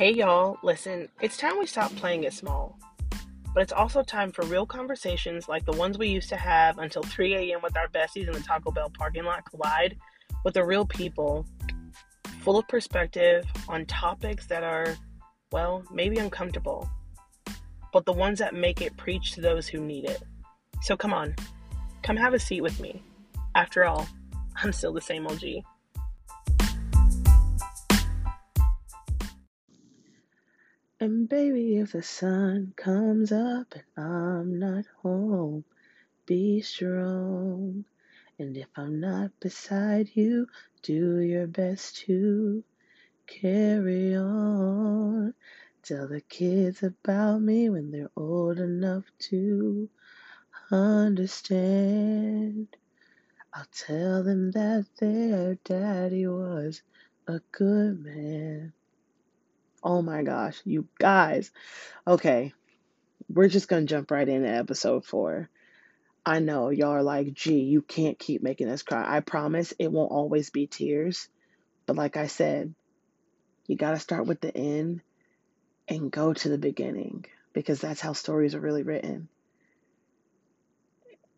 Hey y'all, listen, it's time we stop playing it small. But it's also time for real conversations like the ones we used to have until 3 a.m. with our besties in the Taco Bell parking lot collide with the real people, full of perspective on topics that are, well, maybe uncomfortable, but the ones that make it preach to those who need it. So come on, come have a seat with me. After all, I'm still the same OG. And baby, if the sun comes up and I'm not home, be strong. And if I'm not beside you, do your best to carry on. Tell the kids about me when they're old enough to understand. I'll tell them that their daddy was a good man. Oh my gosh, you guys. Okay, we're just gonna jump right into episode four. I know y'all are like, gee, you can't keep making us cry. I promise it won't always be tears. But like I said, you gotta start with the end and go to the beginning because that's how stories are really written.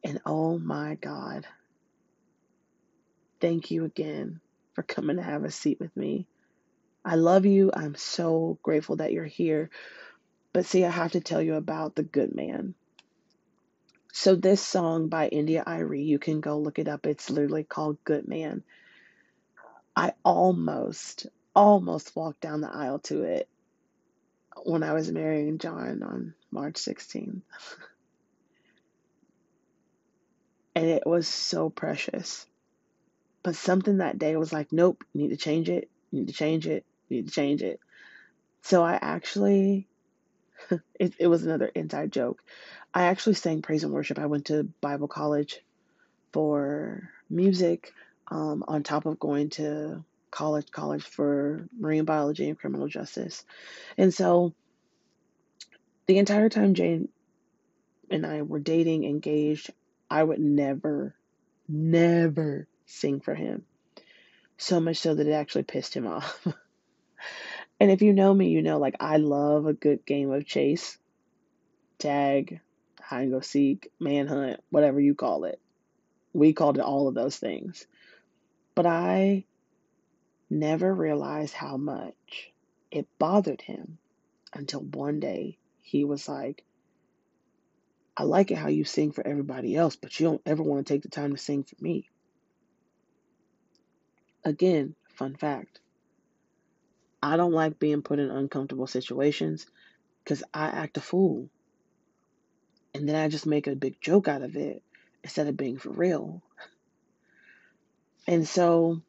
And oh my God, thank you again for coming to have a seat with me. I love you. I'm so grateful that you're here. But see, I have to tell you about The Good Man. So, this song by India.Arie, you can go look it up. It's literally called Good Man. I almost, almost walked down the aisle to it when I was marrying John on March 16th. and it was so precious. But something that day was like, nope, you need to change it, you need to change it, you change it. So I actually, it, it was another inside joke. I actually sang praise and worship. I went to Bible college for music um, on top of going to college college for marine biology and criminal justice. And so the entire time Jane and I were dating, engaged, I would never, never sing for him. So much so that it actually pissed him off. And if you know me, you know like I love a good game of chase, tag, hide and go seek, manhunt, whatever you call it. We called it all of those things. But I never realized how much it bothered him until one day he was like, I like it how you sing for everybody else, but you don't ever want to take the time to sing for me. Again, fun fact I don't like being put in uncomfortable situations because I act a fool. And then I just make a big joke out of it instead of being for real. And so,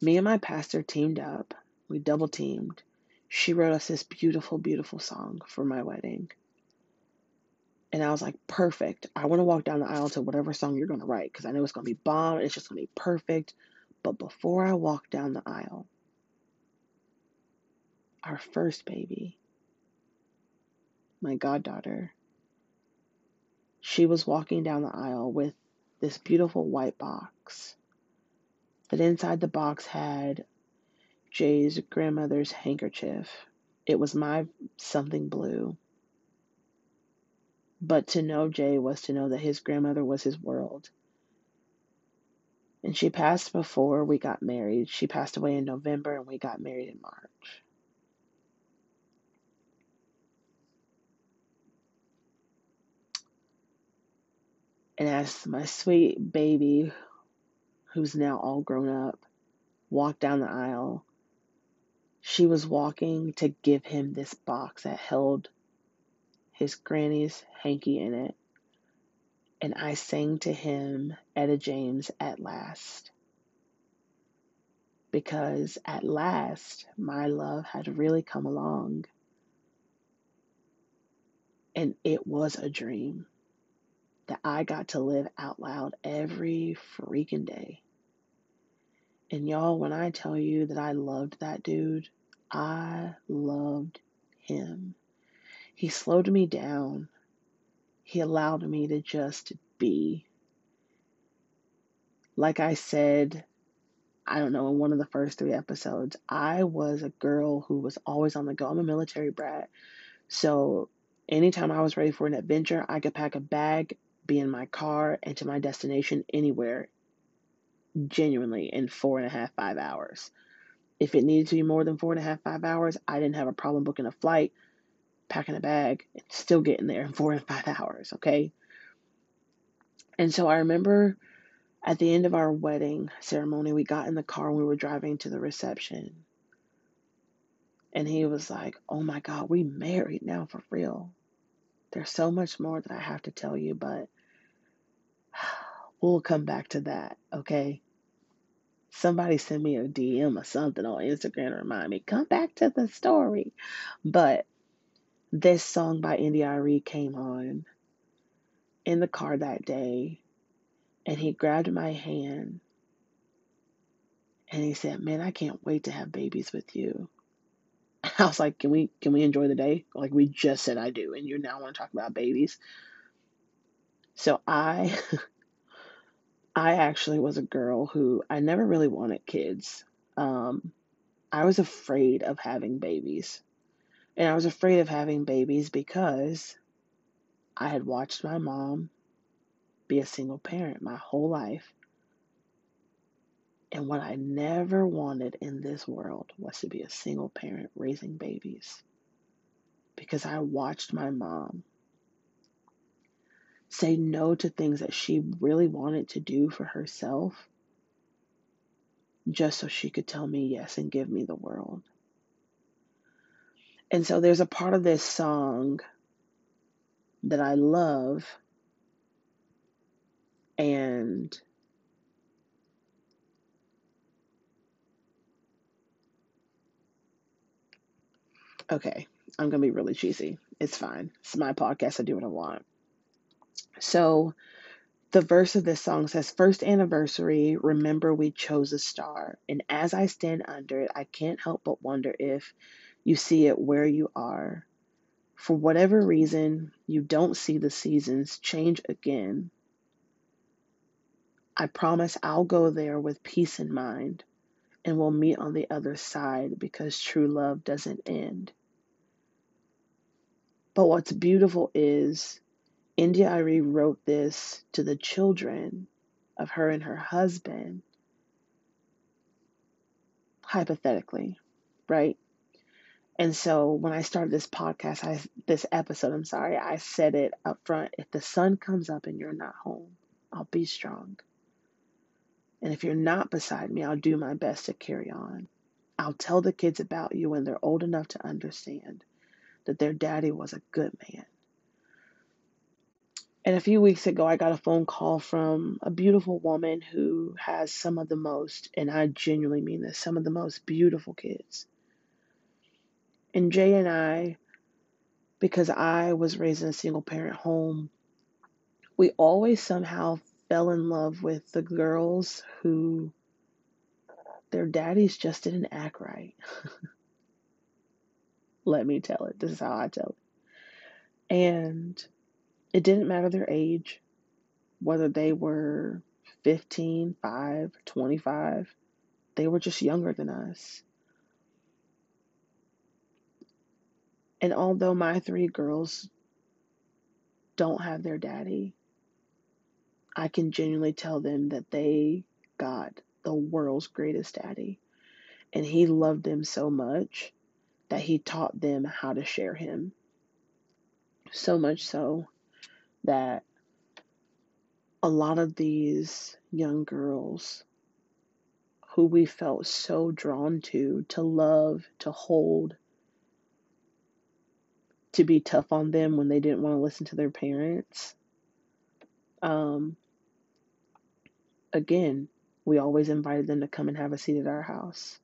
me and my pastor teamed up. We double teamed. She wrote us this beautiful, beautiful song for my wedding. And I was like, perfect. I want to walk down the aisle to whatever song you're going to write because I know it's going to be bomb. It's just going to be perfect. But before I walk down the aisle, our first baby, my goddaughter, she was walking down the aisle with this beautiful white box. But inside the box had Jay's grandmother's handkerchief. It was my something blue. But to know Jay was to know that his grandmother was his world. And she passed before we got married. She passed away in November and we got married in March. And as my sweet baby, who's now all grown up, walked down the aisle, she was walking to give him this box that held his granny's hanky in it. And I sang to him, Etta James, at last. Because at last, my love had really come along. And it was a dream that I got to live out loud every freaking day. And y'all, when I tell you that I loved that dude, I loved him. He slowed me down. He allowed me to just be. Like I said, I don't know, in one of the first three episodes, I was a girl who was always on the go. I'm a military brat. So anytime I was ready for an adventure, I could pack a bag, be in my car, and to my destination anywhere, genuinely in four and a half, five hours. If it needed to be more than four and a half, five hours, I didn't have a problem booking a flight, packing a bag, and still getting there in four and five hours, okay? And so I remember at the end of our wedding ceremony, we got in the car and we were driving to the reception. And he was like, Oh my God, we married now for real. There's so much more that I have to tell you, but we'll come back to that, okay? Somebody send me a DM or something on Instagram to remind me, come back to the story. But this song by India.Arie came on in the car that day and he grabbed my hand and he said, Man, I can't wait to have babies with you. I was like, Can we can we enjoy the day? Like we just said I do, and you now want to talk about babies. So I I actually was a girl who I never really wanted kids. Um, I was afraid of having babies. And I was afraid of having babies because I had watched my mom be a single parent my whole life. And what I never wanted in this world was to be a single parent raising babies. Because I watched my mom say no to things that she really wanted to do for herself just so she could tell me yes and give me the world. And so there's a part of this song that I love and okay, I'm going to be really cheesy. It's fine. It's my podcast. I do what I want. So the verse of this song says, First anniversary, remember we chose a star. And as I stand under it, I can't help but wonder if you see it where you are. For whatever reason, you don't see the seasons change again. I promise I'll go there with peace in mind and we'll meet on the other side because true love doesn't end. But what's beautiful is India.Arie wrote this to the children of her and her husband, hypothetically, right? And so when I started this podcast, I this episode, I'm sorry, I said it up front. If the sun comes up and you're not home, I'll be strong. And if you're not beside me, I'll do my best to carry on. I'll tell the kids about you when they're old enough to understand that their daddy was a good man. And a few weeks ago, I got a phone call from a beautiful woman who has some of the most, and I genuinely mean this, some of the most beautiful kids. And Jay and I, because I was raised in a single parent home, we always somehow fell in love with the girls who their daddies just didn't act right. Let me tell it. This is how I tell it. And it didn't matter their age, whether they were 15, 5, 25, they were just younger than us. And although my three girls don't have their daddy, I can genuinely tell them that they got the world's greatest daddy. And he loved them so much that he taught them how to share him. So much so that a lot of these young girls who we felt so drawn to, to love, to hold, to be tough on them when they didn't want to listen to their parents. Um, again, we always invited them to come and have a seat at our house.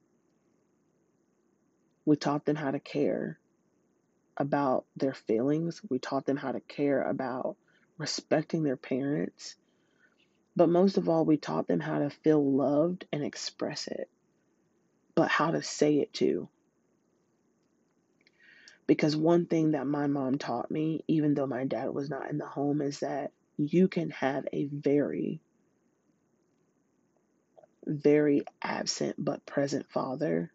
We taught them how to care about their feelings. We taught them how to care about respecting their parents. But most of all, we taught them how to feel loved and express it, but how to say it too. Because one thing that my mom taught me, even though my dad was not in the home, is that you can have a very, very absent but present father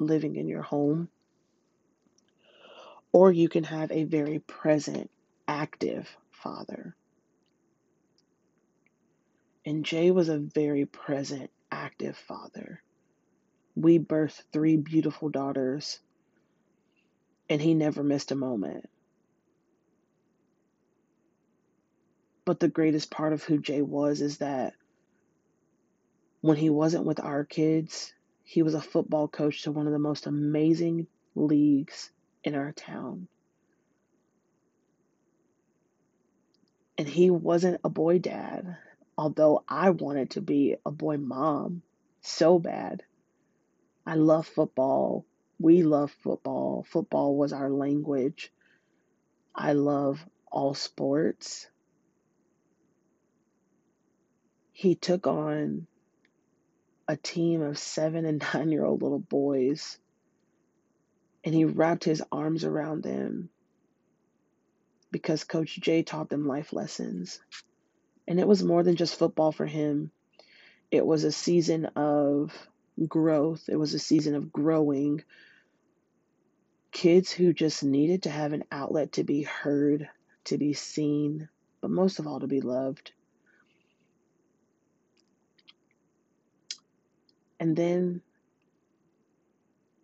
living in your home, or you can have a very present, active father. And Jay was a very present, active father. We birthed three beautiful daughters, and he never missed a moment. But the greatest part of who Jay was is that when he wasn't with our kids, he was a football coach to one of the most amazing leagues in our town. And he wasn't a boy dad, although I wanted to be a boy mom so bad. I love football. We love football. Football was our language. I love all sports. He took on a team of seven and nine year old little boys and he wrapped his arms around them because Coach Jay taught them life lessons. And it was more than just football for him, it was a season of growth, it was a season of growing. Kids who just needed to have an outlet to be heard, to be seen, but most of all, to be loved. And then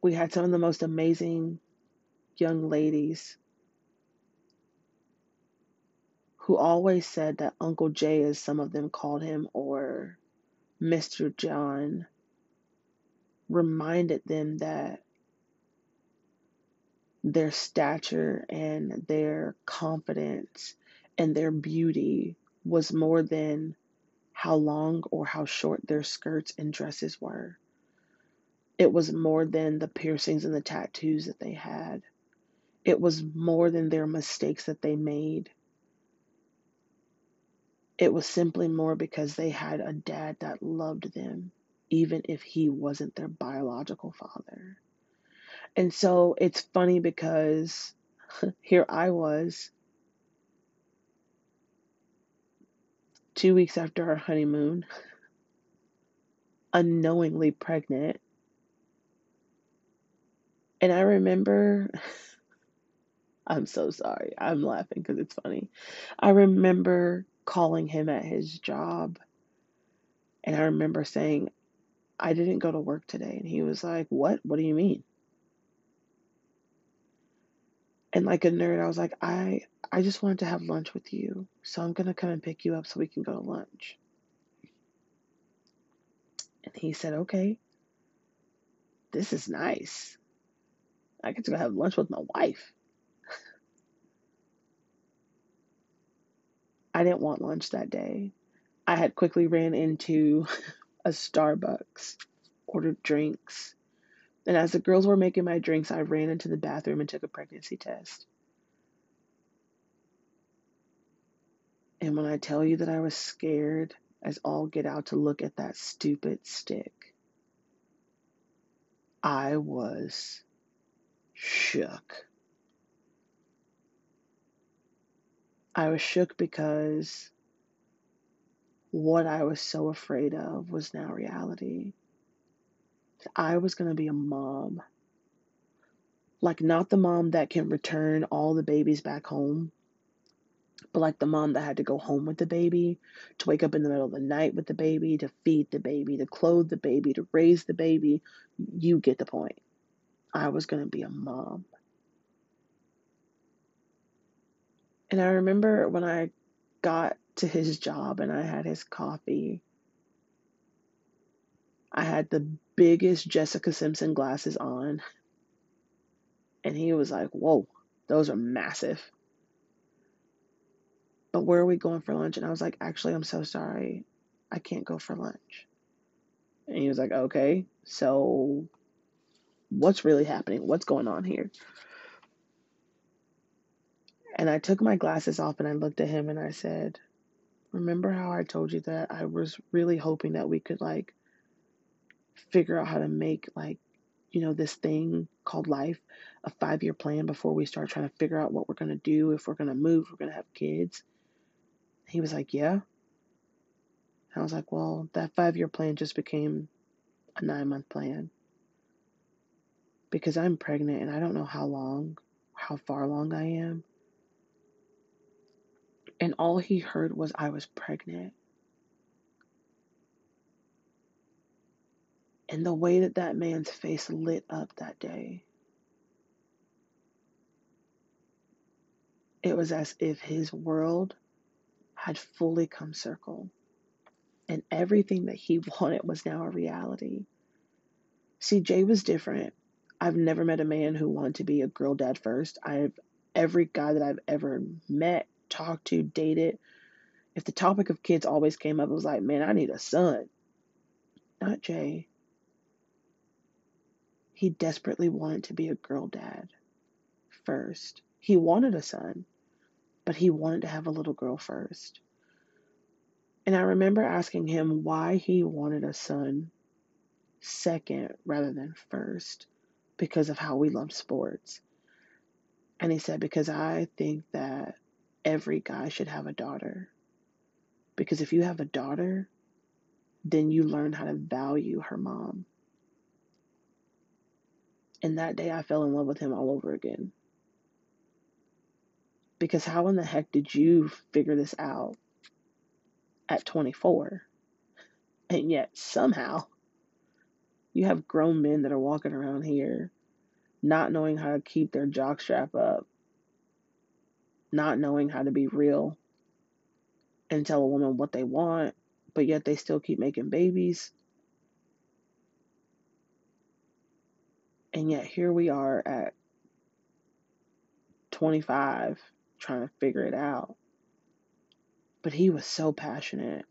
we had some of the most amazing young ladies who always said that Uncle Jay, as some of them called him, or Mr. John, reminded them that their stature and their confidence and their beauty was more than how long or how short their skirts and dresses were. It was more than the piercings and the tattoos that they had. It was more than their mistakes that they made. It was simply more because they had a dad that loved them, even if he wasn't their biological father. And so it's funny because here I was two weeks after our honeymoon, unknowingly pregnant. And I remember, I'm so sorry. I'm laughing because it's funny. I remember calling him at his job. And I remember saying, I didn't go to work today. And he was like, What? What do you mean? And like a nerd, I was like, I I just wanted to have lunch with you. So I'm gonna come and pick you up so we can go to lunch. And he said, Okay. This is nice. I get to go have lunch with my wife. I didn't want lunch that day. I had quickly ran into a Starbucks, ordered drinks, and as the girls were making my drinks, I ran into the bathroom and took a pregnancy test. And when I tell you that I was scared as all get out to look at that stupid stick, I was shook. I was shook because what I was so afraid of was now reality. I was going to be a mom. Like, not the mom that can return all the babies back home, but like the mom that had to go home with the baby, to wake up in the middle of the night with the baby, to feed the baby, to clothe the baby, to raise the baby. You get the point. I was going to be a mom. And I remember when I got to his job and I had his coffee, I had the biggest Jessica Simpson glasses on. And he was like, Whoa, those are massive. But where are we going for lunch? And I was like, Actually, I'm so sorry. I can't go for lunch. And he was like, Okay, so what's really happening? What's going on here? And I took my glasses off and I looked at him and I said, Remember how I told you that I was really hoping that we could like figure out how to make like, you know, this thing called life a five year plan before we start trying to figure out what we're going to do, if we're going to move, we're going to have kids? He was like, Yeah. I was like, well, that five year plan just became a nine month plan because I'm pregnant and I don't know how long, how far along I am. And all he heard was I was pregnant. And the way that that man's face lit up that day, it was as if his world had fully come circle. And everything that he wanted was now a reality. See, Jay was different. I've never met a man who wanted to be a girl dad first. I've every guy that I've ever met, talked to, dated, if the topic of kids always came up, it was like, man, I need a son. Not Jay. He desperately wanted to be a girl dad first. He wanted a son, but he wanted to have a little girl first. And I remember asking him why he wanted a son second rather than first because of how we love sports. And he said, Because I think that every guy should have a daughter. Because if you have a daughter, then you learn how to value her mom. And that day I fell in love with him all over again. Because how in the heck did you figure this out at 24? And yet somehow you have grown men that are walking around here not knowing how to keep their jockstrap up, not knowing how to be real and tell a woman what they want, but yet they still keep making babies. And yet here we are at 25 trying to figure it out. But he was so passionate.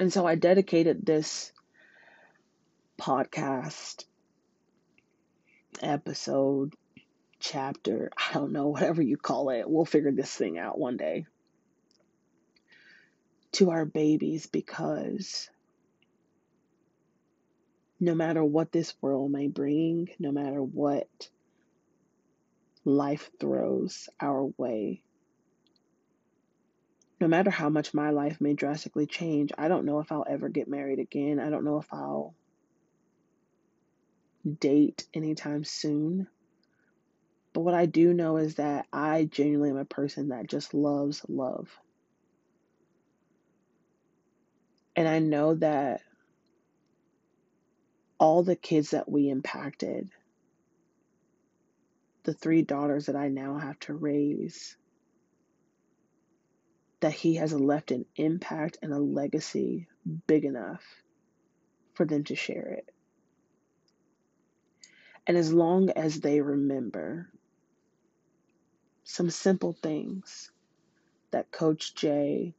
And so I dedicated this podcast episode, chapter, I don't know, whatever you call it. We'll figure this thing out one day. To our babies because no matter what this world may bring, no matter what life throws our way, no matter how much my life may drastically change, I don't know if I'll ever get married again. I don't know if I'll date anytime soon. But what I do know is that I genuinely am a person that just loves love. And I know that all the kids that we impacted, the three daughters that I now have to raise, that he has left an impact and a legacy big enough for them to share it. And as long as they remember some simple things that Coach Jay,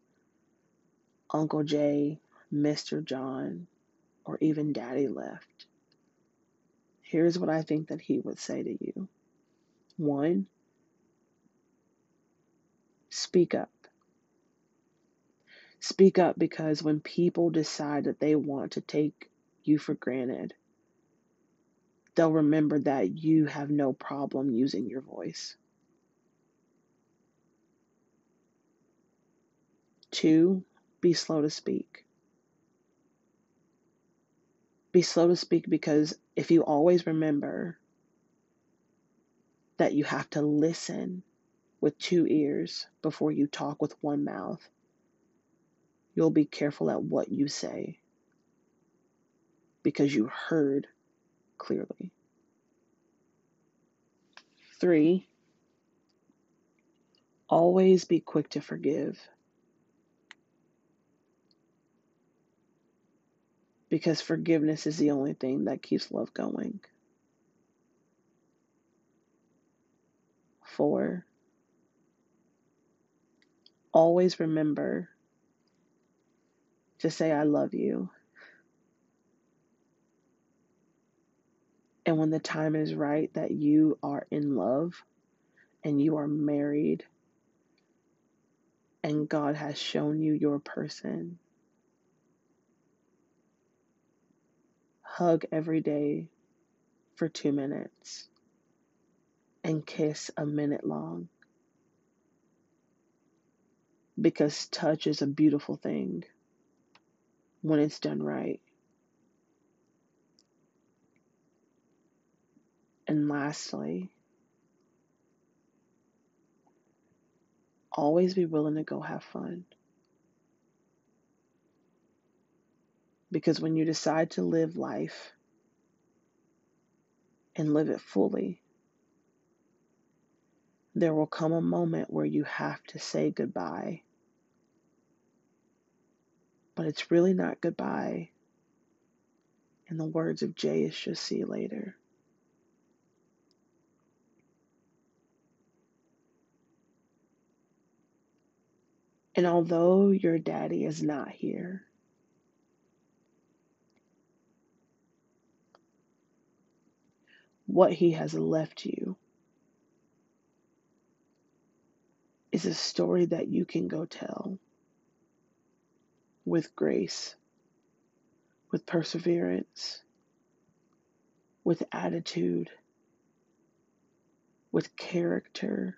Uncle Jay, Mr. John, or even Daddy left, here's what I think that he would say to you. One, speak up. Speak up because when people decide that they want to take you for granted, they'll remember that you have no problem using your voice. Two, be slow to speak. Be slow to speak because if you always remember that you have to listen with two ears before you talk with one mouth, you'll be careful at what you say because you heard clearly. Three, always be quick to forgive. Because forgiveness is the only thing that keeps love going. Four, always remember to say, I love you. And when the time is right that you are in love and you are married and God has shown you your person, hug every day for two minutes and kiss a minute long. because touch is a beautiful thing when it's done right. And lastly, always be willing to go have fun. Because when you decide to live life and live it fully, there will come a moment where you have to say goodbye. But it's really not goodbye. In the words of Jay, see later. And although your daddy is not here, what he has left you is a story that you can go tell with grace, with perseverance, with attitude, with character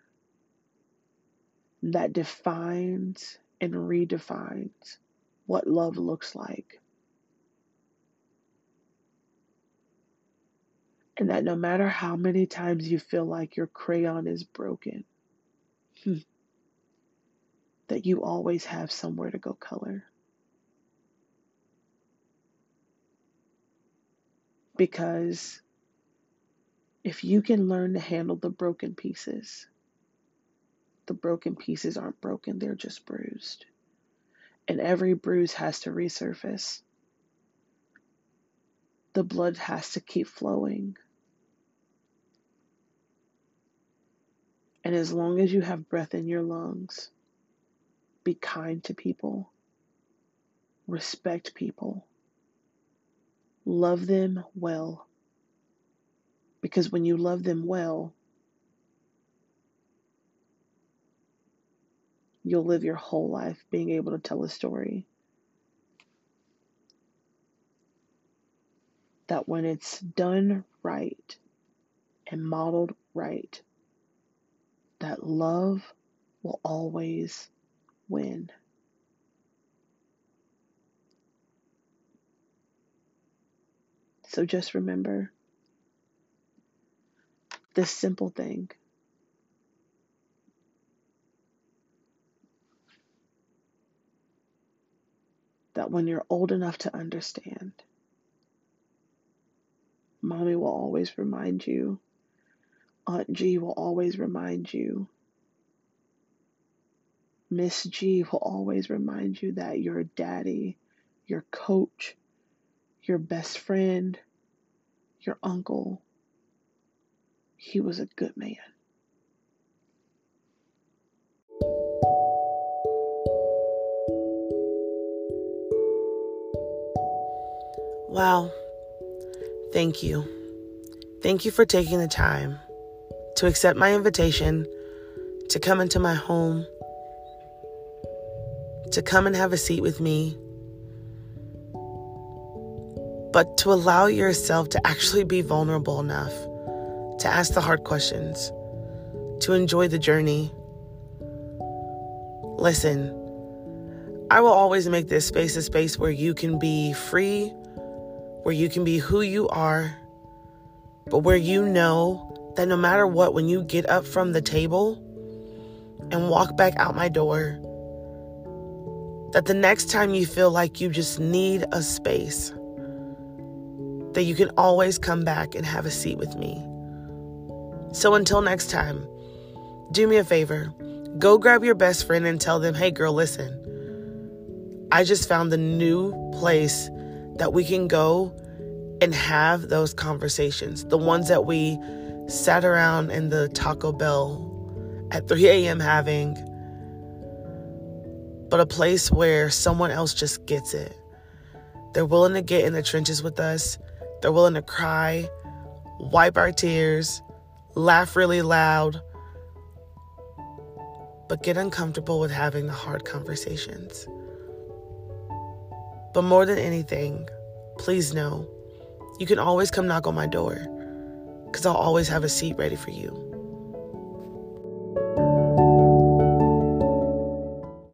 that defines and redefines what love looks like. And that no matter how many times you feel like your crayon is broken, hmm, that you always have somewhere to go color. Because if you can learn to handle the broken pieces, the broken pieces aren't broken, they're just bruised. And every bruise has to resurface. The blood has to keep flowing. And as long as you have breath in your lungs, be kind to people, respect people, love them well. Because when you love them well, you'll live your whole life being able to tell a story. That when it's done right and modeled right, that love will always win. So just remember this simple thing. That when you're old enough to understand, mommy will always remind you, Aunt G will always remind you Miss G will always remind you that your daddy, your coach, your best friend, your uncle, he was a good man. Wow. Thank you. Thank you for taking the time to accept my invitation to come into my home to come and have a seat with me, but to allow yourself to actually be vulnerable enough to ask the hard questions, to enjoy the journey. Listen, I will always make this space a space where you can be free, where you can be who you are, but where you know that no matter what, when you get up from the table and walk back out my door, that the next time you feel like you just need a space, that you can always come back and have a seat with me. So until next time, do me a favor. Go grab your best friend and tell them, hey, girl, listen, I just found the new place that we can go and have those conversations. The ones that we sat around in the Taco Bell at 3 a.m. having but a place where someone else just gets it. They're willing to get in the trenches with us, they're willing to cry, wipe our tears, laugh really loud, but get uncomfortable with having the hard conversations. But more than anything, please know you can always come knock on my door because I'll always have a seat ready for you.